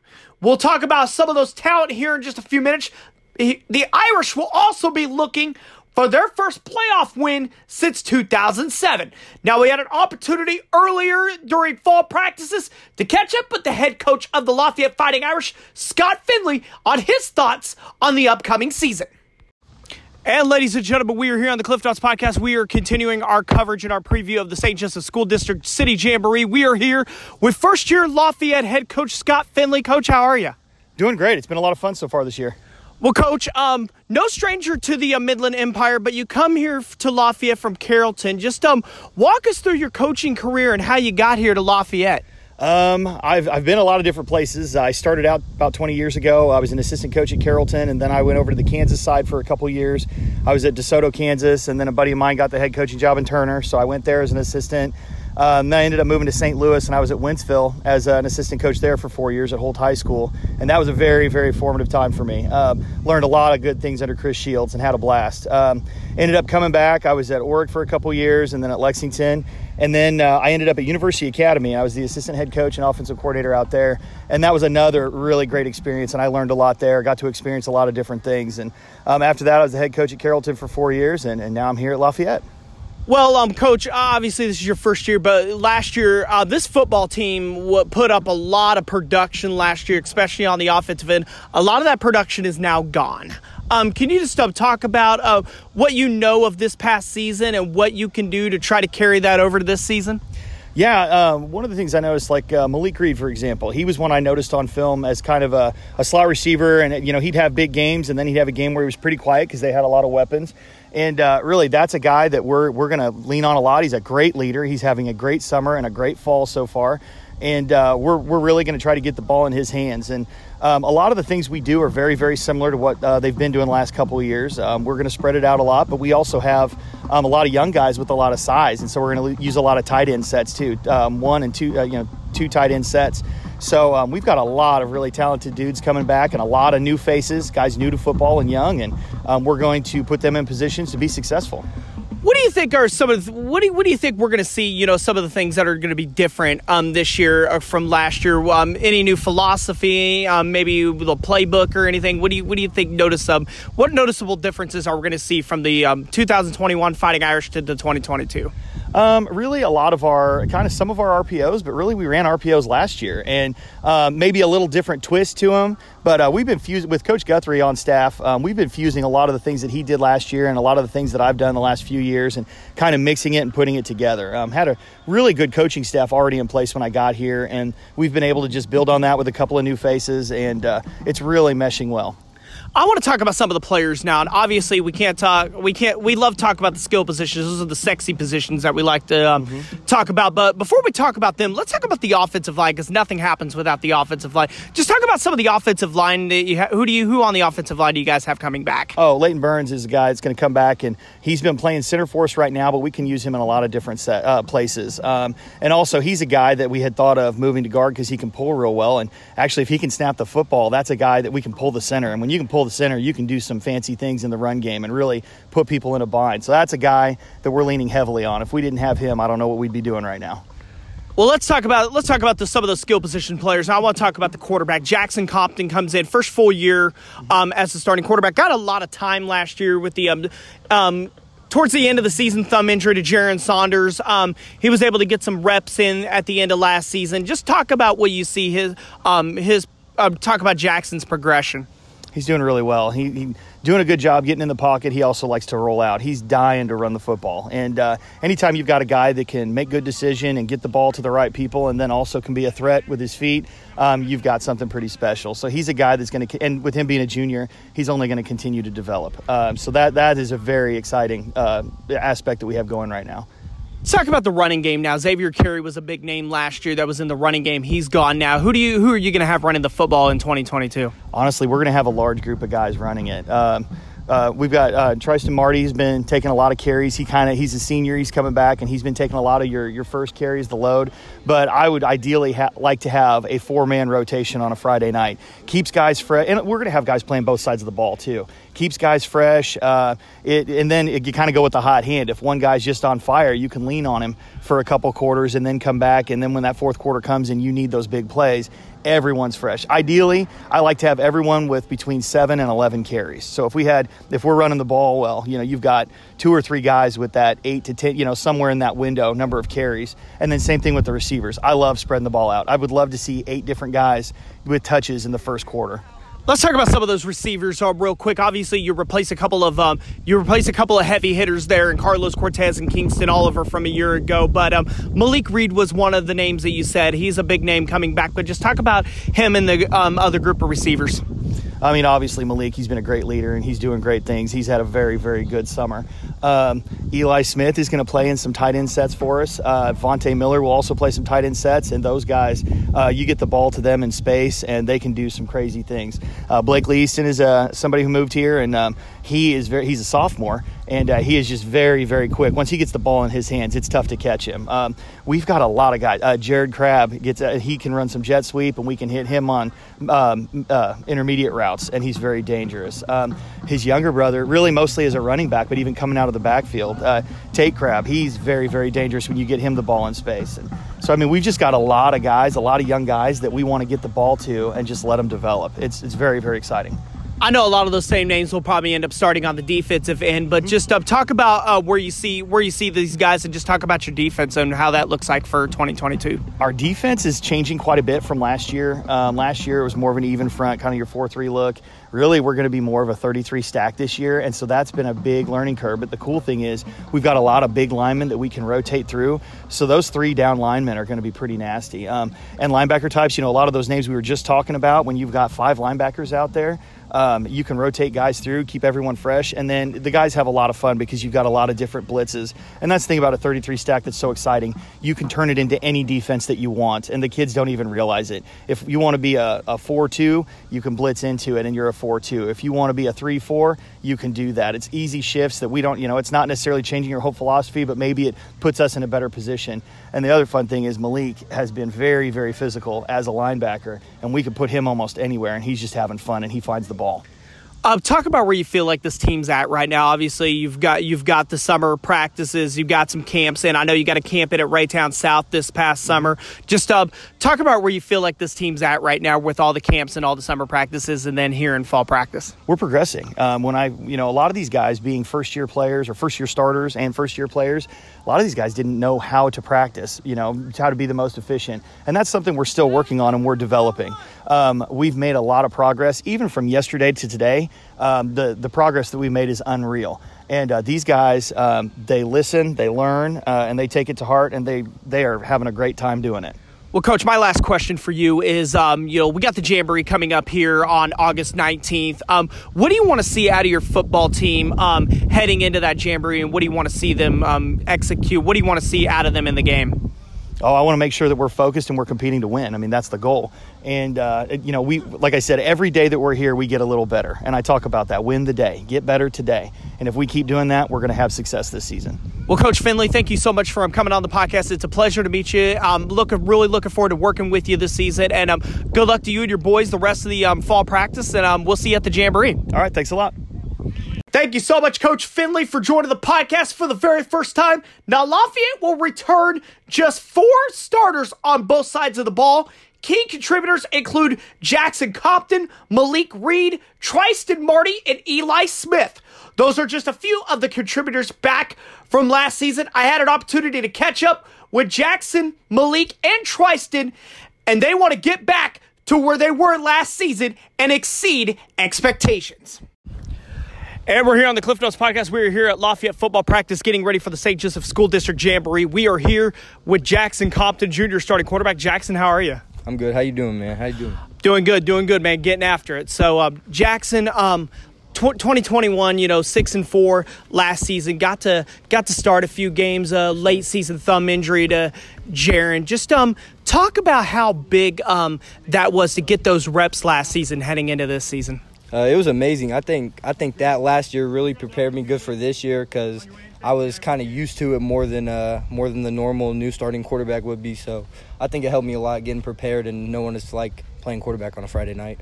We'll talk about some of those talent here in just a few minutes. The Irish will also be looking for their first playoff win since 2007. Now, we had an opportunity earlier during fall practices to catch up with the head coach of the Lafayette Fighting Irish, Scott Finley, on his thoughts on the upcoming season. And ladies and gentlemen, we are here on the Cliff Notes podcast. We are continuing our coverage and our preview of the St. Joseph School District City Jamboree. We are here with first year Lafayette head coach Scott Finley. Coach, how are you? Doing great. It's been a lot of fun so far this year. Well, Coach, um, no stranger to the uh, Midland Empire, but you come here to Lafayette from Carrollton. Just um, walk us through your coaching career and how you got here to Lafayette. Um, I've, I've been a lot of different places. I started out about 20 years ago. I was an assistant coach at Carrollton, and then I went over to the Kansas side for a couple years. I was at DeSoto, Kansas, and then a buddy of mine got the head coaching job in Turner, so I went there as an assistant. Um, then I ended up moving to St. Louis, and I was at Wentzville as an assistant coach there for four years at Holt High School, and that was a very, very formative time for me. Um, learned a lot of good things under Chris Shields and had a blast. Um, ended up coming back. I was at Orrick for a couple years, and then at Lexington, and then uh, I ended up at University Academy. I was the assistant head coach and offensive coordinator out there, and that was another really great experience. And I learned a lot there. Got to experience a lot of different things. And um, after that, I was the head coach at Carrollton for four years, and, and now I'm here at Lafayette. Well, um, coach, obviously this is your first year, but last year uh, this football team w- put up a lot of production last year, especially on the offensive end. A lot of that production is now gone. Um, can you just uh, talk about uh, what you know of this past season and what you can do to try to carry that over to this season? Yeah, um, one of the things I noticed, like uh, Malik Reed, for example, he was one I noticed on film as kind of a, a slot receiver, and you know he'd have big games, and then he'd have a game where he was pretty quiet because they had a lot of weapons. And uh, really, that's a guy that we're we're going to lean on a lot. He's a great leader. He's having a great summer and a great fall so far, and uh, we're we're really going to try to get the ball in his hands. And um, a lot of the things we do are very, very similar to what uh, they've been doing the last couple of years. Um, we're going to spread it out a lot, but we also have um, a lot of young guys with a lot of size, and so we're going to use a lot of tight end sets too, um, one and two, uh, you know, two tight end sets. So um, we've got a lot of really talented dudes coming back, and a lot of new faces, guys new to football and young, and um, we're going to put them in positions to be successful. What do you think are some of the, what do you, what do you think we're going to see? You know, some of the things that are going to be different um, this year uh, from last year. Um, any new philosophy? Um, maybe the playbook or anything? What do you what do you think? Notice um, what noticeable differences are we going to see from the um, 2021 Fighting Irish to the 2022? Um, really, a lot of our kind of some of our RPOs, but really we ran RPOs last year, and um, maybe a little different twist to them. But uh, we've been fusing with Coach Guthrie on staff. Um, we've been fusing a lot of the things that he did last year and a lot of the things that I've done the last few years, and kind of mixing it and putting it together. Um, had a really good coaching staff already in place when I got here, and we've been able to just build on that with a couple of new faces, and uh, it's really meshing well. I want to talk about some of the players now, and obviously we can't talk. We can't. We love to talk about the skill positions. Those are the sexy positions that we like to um, mm-hmm. talk about. But before we talk about them, let's talk about the offensive line because nothing happens without the offensive line. Just talk about some of the offensive line. That you ha- who do you who on the offensive line do you guys have coming back? Oh, Leighton Burns is a guy that's going to come back, and he's been playing center for us right now, but we can use him in a lot of different set, uh, places. Um, and also, he's a guy that we had thought of moving to guard because he can pull real well. And actually, if he can snap the football, that's a guy that we can pull the center. And when you can pull the center, you can do some fancy things in the run game and really put people in a bind. So that's a guy that we're leaning heavily on. If we didn't have him, I don't know what we'd be doing right now. Well, let's talk about let's talk about the, some of those skill position players. Now, I want to talk about the quarterback. Jackson Compton comes in first full year um, as the starting quarterback. Got a lot of time last year with the um, um, towards the end of the season, thumb injury to Jaron Saunders. Um, he was able to get some reps in at the end of last season. Just talk about what you see his um, his uh, talk about Jackson's progression he's doing really well. He, he, doing a good job getting in the pocket. He also likes to roll out. He's dying to run the football. And uh, anytime you've got a guy that can make good decision and get the ball to the right people, and then also can be a threat with his feet, um, you've got something pretty special. So he's a guy that's going to, and with him being a junior, he's only going to continue to develop. Um, so that that is a very exciting uh, aspect that we have going right now. Let's talk about the running game now. Xavier Carey was a big name last year that was in the running game. He's gone now. Who do you who are you going to have running the football in 2022? Honestly, we're going to have a large group of guys running it. Um, uh, we've got uh, Tristan Marty. He's been taking a lot of carries. He kind of he's a senior. He's coming back, and he's been taking a lot of your your first carries, the load. But I would ideally ha- like to have a four man rotation on a Friday night. Keeps guys fresh, and we're going to have guys playing both sides of the ball too. Keeps guys fresh. Uh, it, and then it, you kind of go with the hot hand. If one guy's just on fire, you can lean on him for a couple quarters, and then come back. And then when that fourth quarter comes and you need those big plays, everyone's fresh. Ideally, I like to have everyone with between seven and 11 carries. So if we had, if we're running the ball well, you know, you've got two or three guys with that eight to 10, you know, somewhere in that window number of carries. And then same thing with the receivers. I love spreading the ball out. I would love to see eight different guys with touches in the first quarter. Let's talk about some of those receivers uh, real quick. Obviously, you replace a couple of um, you replace a couple of heavy hitters there, and Carlos Cortez and Kingston Oliver from a year ago. But um, Malik Reed was one of the names that you said. He's a big name coming back. But just talk about him and the um, other group of receivers. I mean, obviously Malik, he's been a great leader and he's doing great things. He's had a very, very good summer. Um, Eli Smith is going to play in some tight end sets for us. Uh, Vontae Miller will also play some tight end sets, and those guys, uh, you get the ball to them in space, and they can do some crazy things. Uh, Blake Easton is uh, somebody who moved here, and um, he is very. He's a sophomore, and uh, he is just very, very quick. Once he gets the ball in his hands, it's tough to catch him. Um, we've got a lot of guys. Uh, Jared Crabb gets uh, he can run some jet sweep, and we can hit him on um, uh, intermediate routes, and he's very dangerous. Um, his younger brother, really mostly as a running back, but even coming out of the backfield, uh, Tate Crabb, he's very, very dangerous when you get him the ball in space. And so I mean, we've just got a lot of guys, a lot of young guys that we want to get the ball to and just let them develop. It's it's very, very exciting. I know a lot of those same names will probably end up starting on the defensive end, but just uh, talk about uh, where you see where you see these guys, and just talk about your defense and how that looks like for 2022. Our defense is changing quite a bit from last year. Um, last year it was more of an even front, kind of your four-three look. Really, we're going to be more of a 33 stack this year, and so that's been a big learning curve. But the cool thing is we've got a lot of big linemen that we can rotate through. So those three down linemen are going to be pretty nasty. Um, and linebacker types, you know, a lot of those names we were just talking about. When you've got five linebackers out there, um, you can rotate guys through, keep everyone fresh, and then the guys have a lot of fun because you've got a lot of different blitzes. And that's the thing about a 33 stack that's so exciting. You can turn it into any defense that you want, and the kids don't even realize it. If you want to be a, a 4 2, you can blitz into it, and you're a 4 2. If you want to be a 3 4, you can do that. It's easy shifts that we don't, you know, it's not necessarily changing your whole philosophy, but maybe it puts us in a better position. And the other fun thing is Malik has been very, very physical as a linebacker, and we could put him almost anywhere, and he's just having fun, and he finds the ball. Uh, talk about where you feel like this team's at right now. Obviously, you've got you've got the summer practices, you've got some camps and I know you got a camp in at Raytown South this past summer. Just uh, talk about where you feel like this team's at right now with all the camps and all the summer practices, and then here in fall practice. We're progressing. Um, when I, you know, a lot of these guys being first year players or first year starters and first year players, a lot of these guys didn't know how to practice, you know, how to be the most efficient. And that's something we're still working on and we're developing. Um, we've made a lot of progress, even from yesterday to today. Um, the, the progress that we made is unreal. And uh, these guys, um, they listen, they learn, uh, and they take it to heart, and they, they are having a great time doing it. Well, Coach, my last question for you is, um, you know, we got the Jamboree coming up here on August 19th. Um, what do you want to see out of your football team um, heading into that Jamboree, and what do you want to see them um, execute? What do you want to see out of them in the game? Oh, I want to make sure that we're focused and we're competing to win. I mean, that's the goal. And uh, you know, we like I said, every day that we're here, we get a little better. And I talk about that: win the day, get better today. And if we keep doing that, we're going to have success this season. Well, Coach Finley, thank you so much for um, coming on the podcast. It's a pleasure to meet you. I'm looking really looking forward to working with you this season. And um, good luck to you and your boys the rest of the um, fall practice. And um, we'll see you at the Jamboree. All right, thanks a lot. Thank you so much, Coach Finley, for joining the podcast for the very first time. Now, Lafayette will return just four starters on both sides of the ball. Key contributors include Jackson Compton, Malik Reed, Tristan Marty, and Eli Smith. Those are just a few of the contributors back from last season. I had an opportunity to catch up with Jackson, Malik, and Tristan, and they want to get back to where they were last season and exceed expectations. And we're here on the Cliff Notes podcast. We're here at Lafayette football practice getting ready for the St. Joseph School District Jamboree. We are here with Jackson Compton Jr., starting quarterback. Jackson, how are you? I'm good. How you doing, man? How you doing? Doing good, doing good, man. Getting after it. So, um, Jackson, um, tw- 2021, you know, six and four last season. Got to got to start a few games. Uh, late season thumb injury to Jaron. Just um, talk about how big um, that was to get those reps last season heading into this season. Uh, it was amazing. I think I think that last year really prepared me good for this year because I was kind of used to it more than uh, more than the normal new starting quarterback would be. So I think it helped me a lot getting prepared and knowing it's like playing quarterback on a Friday night.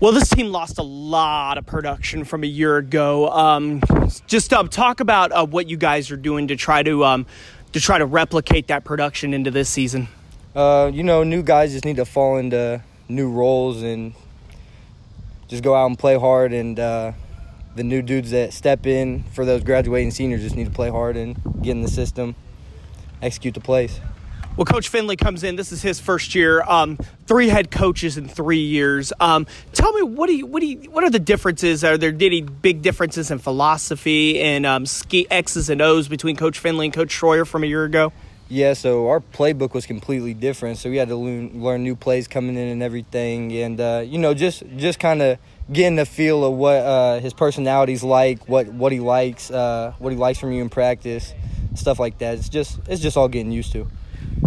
Well, this team lost a lot of production from a year ago. Um, just um, talk about uh, what you guys are doing to try to um, to try to replicate that production into this season. Uh, you know, new guys just need to fall into new roles and just go out and play hard. And uh, the new dudes that step in for those graduating seniors just need to play hard and get in the system, execute the plays. Well, Coach Finley comes in. This is his first year. Um, three head coaches in three years. Um, tell me, what do you, what do you, what are the differences? Are there any big differences in philosophy and um, ski X's and O's between Coach Finley and Coach Schroyer from a year ago? Yeah, so our playbook was completely different. So we had to learn, learn new plays coming in and everything, and uh, you know, just just kind of getting the feel of what uh, his personality's like, what what he likes, uh, what he likes from you in practice, stuff like that. It's just it's just all getting used to.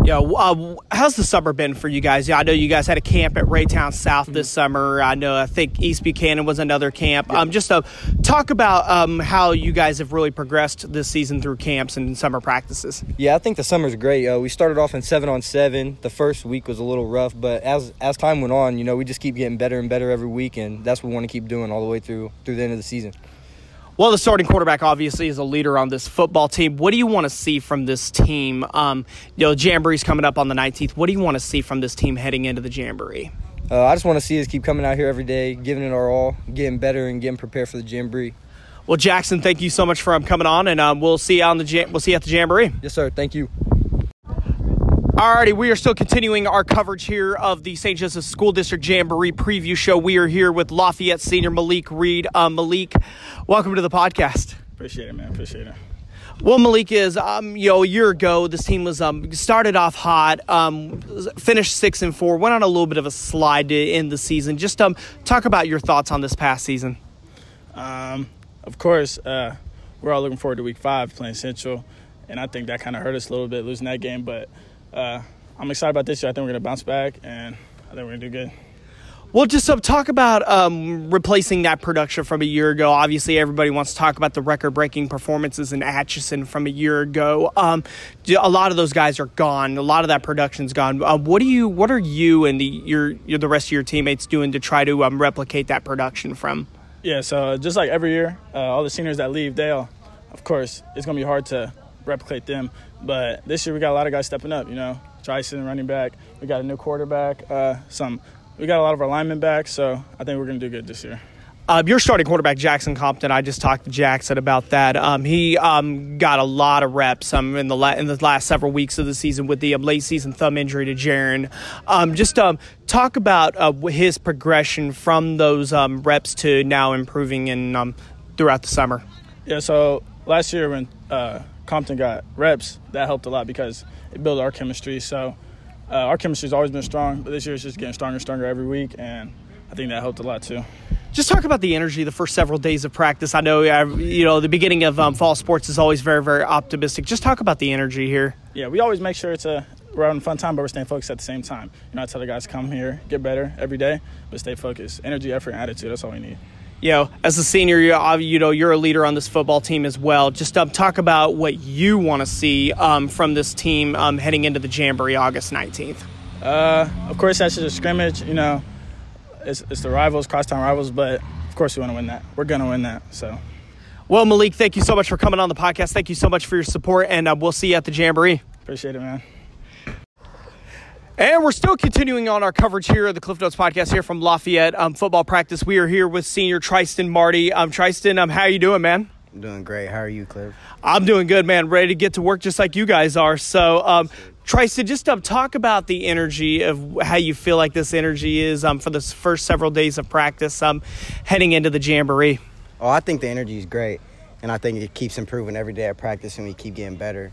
Yeah, uh, how's the summer been for you guys? Yeah, I know you guys had a camp at Raytown South this summer. I know I think East Buchanan was another camp. Um, just to talk about um, how you guys have really progressed this season through camps and summer practices. Yeah, I think the summer's great. Uh, we started off in seven on seven. The first week was a little rough, but as as time went on, you know, we just keep getting better and better every week, and that's what we want to keep doing all the way through through the end of the season. Well, the starting quarterback obviously is a leader on this football team. What do you want to see from this team? Um, you know, Jamboree's coming up on the 19th. What do you want to see from this team heading into the Jamboree? Uh, I just want to see us keep coming out here every day, giving it our all, getting better, and getting prepared for the Jamboree. Well, Jackson, thank you so much for um, coming on, and um, we'll see you on the jam- we'll see you at the Jamboree. Yes, sir. Thank you. Alrighty, we are still continuing our coverage here of the St. Joseph School District Jamboree preview show. We are here with Lafayette senior Malik Reed. Um, Malik, welcome to the podcast. Appreciate it, man. Appreciate it. Well, Malik is, um, you know, a year ago, this team was um, started off hot, um, finished six and four, went on a little bit of a slide to end the season. Just um, talk about your thoughts on this past season. Um, of course, uh, we're all looking forward to Week Five playing Central, and I think that kind of hurt us a little bit losing that game. But uh, I'm excited about this year. I think we're going to bounce back, and I think we're going to do good. Well, just um, talk about um, replacing that production from a year ago. Obviously, everybody wants to talk about the record-breaking performances in Atchison from a year ago. Um, a lot of those guys are gone. A lot of that production's gone. Uh, what do you? What are you and the your, your the rest of your teammates doing to try to um, replicate that production from? Yeah, so just like every year, uh, all the seniors that leave, they'll, of course, it's going to be hard to replicate them. But this year, we got a lot of guys stepping up. You know, Tristan running back. We got a new quarterback. Uh, some we got a lot of our linemen back, so I think we're going to do good this year. Uh, your starting quarterback, Jackson Compton. I just talked to Jackson about that. Um, he um, got a lot of reps um, in the la- in the last several weeks of the season with the um, late season thumb injury to Jaron. Um, just um, talk about uh, his progression from those reps to now improving in throughout the summer. Yeah. So last year when uh, Compton got reps, that helped a lot because it built our chemistry. So uh, our chemistry's always been strong, but this year it's just getting stronger and stronger every week, and I think that helped a lot too. Just talk about the energy the first several days of practice. I know, you know, the beginning of um, fall sports is always very, very optimistic. Just talk about the energy here. Yeah, we always make sure it's a we're having a fun time, but we're staying focused at the same time. You know, I tell the guys come here, get better every day, but stay focused. Energy, effort, and attitude. That's all we need you know, as a senior, you know, you're a leader on this football team as well. Just um, talk about what you want to see um, from this team um, heading into the Jamboree August 19th. Uh, of course, that's just a scrimmage. You know, it's, it's the rivals, crosstown rivals, but of course we want to win that. We're going to win that. So. Well, Malik, thank you so much for coming on the podcast. Thank you so much for your support, and uh, we'll see you at the Jamboree. Appreciate it, man. And we're still continuing on our coverage here of the Cliff Notes podcast here from Lafayette um, football practice. We are here with senior Tristan Marty. Um, Tristan, um, how are you doing, man? I'm doing great. How are you, Cliff? I'm doing good, man. Ready to get to work just like you guys are. So, um, Tristan, just um, talk about the energy of how you feel like this energy is um, for the first several days of practice um, heading into the Jamboree. Oh, I think the energy is great, and I think it keeps improving every day at practice, and we keep getting better.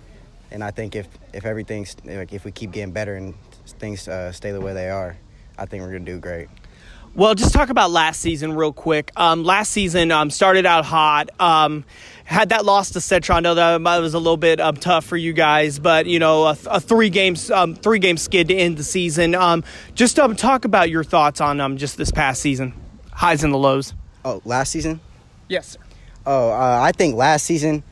And I think if if everything's like if we keep getting better and things uh, stay the way they are, I think we're gonna do great. Well, just talk about last season real quick. Um, last season um, started out hot. Um, had that loss to Central. I know that was a little bit um, tough for you guys, but you know, a, a three games um, three game skid to end the season. Um, just talk about your thoughts on just this past season, highs and the lows. Oh, last season? Yes, sir. Oh, uh, I think last season,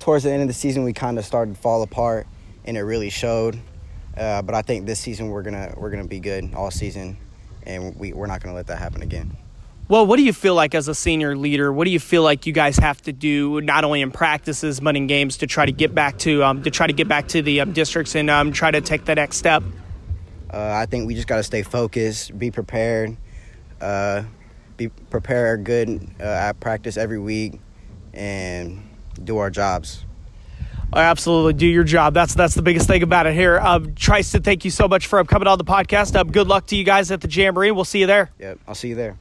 towards the end of the season, we kind of started to fall apart, and it really showed. Uh, but I think this season we're gonna we're gonna be good all season, and we we're not gonna let that happen again. Well, what do you feel like as a senior leader? What do you feel like you guys have to do, not only in practices but in games, to try to get back to um, to try to get back to the um, districts and um, try to take the next step? Uh, I think we just got to stay focused, be prepared, uh, be prepare good uh, at practice every week, and do our jobs. Absolutely, do your job. That's that's the biggest thing about it here. Um, Tristan, thank you so much for coming on the podcast. Um, good luck to you guys at the Jamboree. We'll see you there. Yep, I'll see you there.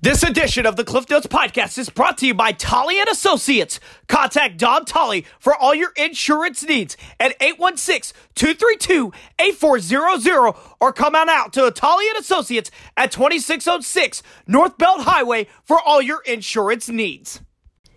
This edition of the Cliff Notes podcast is brought to you by Tolly and Associates. Contact Don Tolly for all your insurance needs at 816-232-8400 or come on out to Tolly and Associates at 2606 North Belt Highway for all your insurance needs.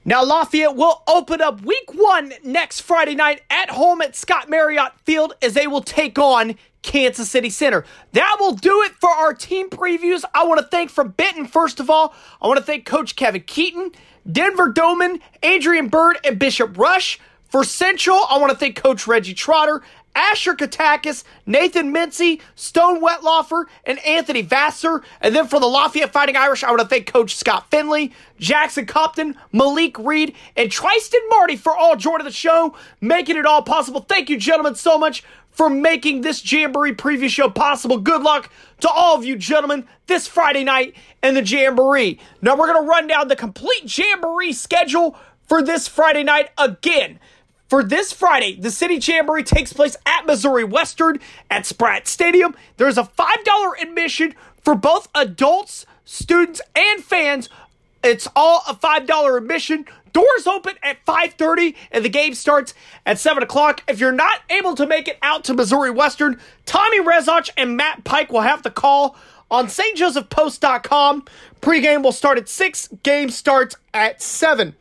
Now, Lafayette will open up week one next Friday night at home at Scott Marriott Field as they will take on Kansas City Center. That will do it for our team previews. I want to thank from Benton, first of all, I want to thank Coach Kevin Keaton, Denver Doman, Adrian Bird, and Bishop Rush. For Central, I want to thank Coach Reggie Trotter, Asher Katakis, Nathan Mincy, Stone Wetlaufer, and Anthony Vassar. And then for the Lafayette Fighting Irish, I want to thank Coach Scott Finley, Jackson Compton, Malik Reed, and Tristan Marty for all joining the show, making it all possible. Thank you, gentlemen, so much for making this Jamboree preview show possible. Good luck to all of you, gentlemen, this Friday night in the Jamboree. Now, we're going to run down the complete Jamboree schedule for this Friday night again. For this Friday, the City Jamboree takes place at Missouri Western at Spratt Stadium. There's a $5 admission for both adults, students, and fans. It's all a $5 admission. Doors open at 5.30 and the game starts at 7 o'clock. If you're not able to make it out to Missouri Western, Tommy Rezoch and Matt Pike will have the call on stjosephpost.com. Pre-game will start at 6. Game starts at 7.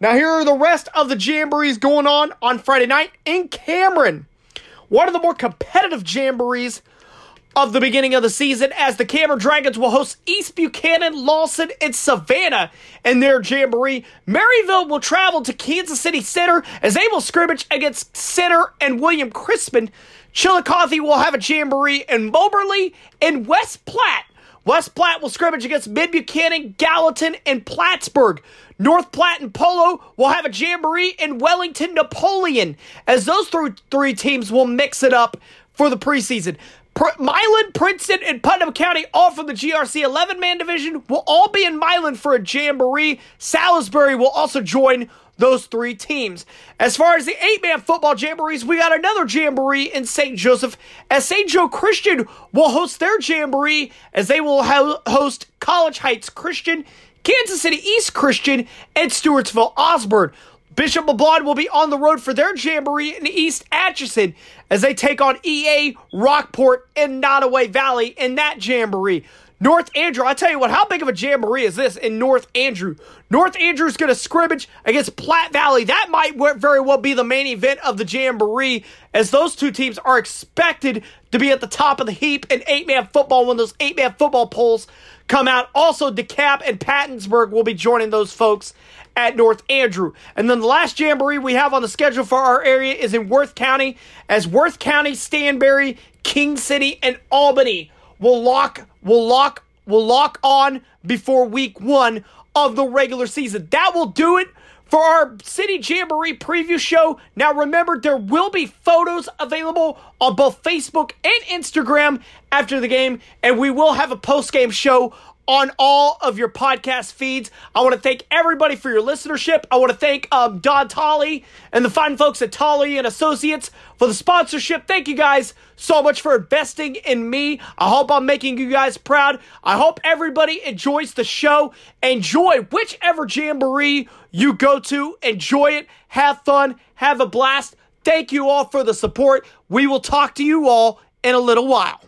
Now, here are the rest of the jamborees going on on Friday night in Cameron. One of the more competitive jamborees of the beginning of the season as the Cameron Dragons will host East Buchanan, Lawson, and Savannah in their jamboree. Maryville will travel to Kansas City Center as they will scrimmage against Center and William Chrisman. Chillicothe will have a jamboree in Moberly and West Platte. West Platte will scrimmage against Mid Buchanan, Gallatin, and Plattsburgh. North Platte and Polo will have a jamboree in Wellington, Napoleon, as those three, three teams will mix it up for the preseason. Pr- Milan, Princeton, and Putnam County, all from the GRC 11 man division, will all be in Milan for a jamboree. Salisbury will also join those three teams. As far as the eight man football jamborees, we got another jamboree in St. Joseph as St. Joe Christian will host their jamboree as they will host College Heights Christian, Kansas City East Christian, and Stewartsville Osborne. Bishop LeBlond will be on the road for their jamboree in East Atchison as they take on EA, Rockport, and Nodaway Valley in that jamboree. North Andrew, I tell you what, how big of a jamboree is this in North Andrew? North Andrew's going to scrimmage against Platte Valley. That might very well be the main event of the jamboree, as those two teams are expected to be at the top of the heap in eight man football when those eight man football polls come out. Also, DeKalb and Pattonsburg will be joining those folks at North Andrew. And then the last jamboree we have on the schedule for our area is in Worth County, as Worth County, Stanberry, King City, and Albany will lock will lock will lock on before week one of the regular season. That will do it for our City Jamboree preview show. Now, remember, there will be photos available on both Facebook and Instagram after the game, and we will have a post game show on all of your podcast feeds. I want to thank everybody for your listenership. I want to thank um, Don Tolly and the fine folks at Tolly and Associates for the sponsorship. Thank you guys so much for investing in me. I hope I'm making you guys proud. I hope everybody enjoys the show. Enjoy whichever jamboree you go to. Enjoy it. Have fun. Have a blast. Thank you all for the support. We will talk to you all in a little while.